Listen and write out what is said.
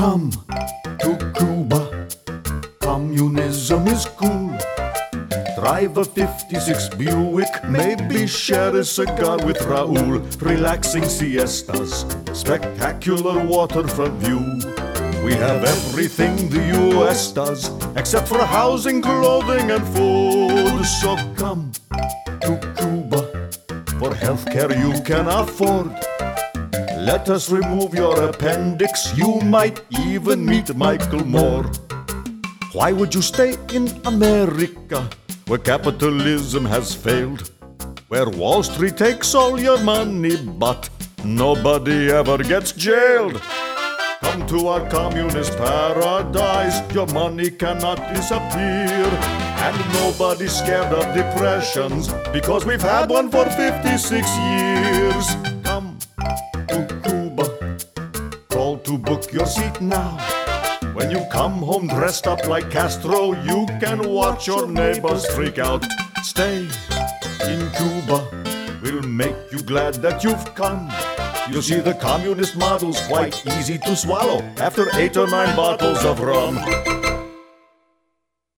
come to Cuba. Communism is cool. Drive a 56 Buick, maybe share a cigar with Raul. Relaxing siestas, spectacular waterfront view. We have everything the US does, except for housing, clothing, and food. So come to Cuba for healthcare you can afford. Let us remove your appendix, you might even meet Michael Moore. Why would you stay in America where capitalism has failed? Where Wall Street takes all your money, but nobody ever gets jailed. Come to our communist paradise, your money cannot disappear. And nobody's scared of depressions because we've had one for 56 years. To book your seat now. When you come home dressed up like Castro, you can watch your neighbors freak out. Stay in Cuba, we'll make you glad that you've come. You'll see, the communist model's quite easy to swallow after eight or nine bottles of rum.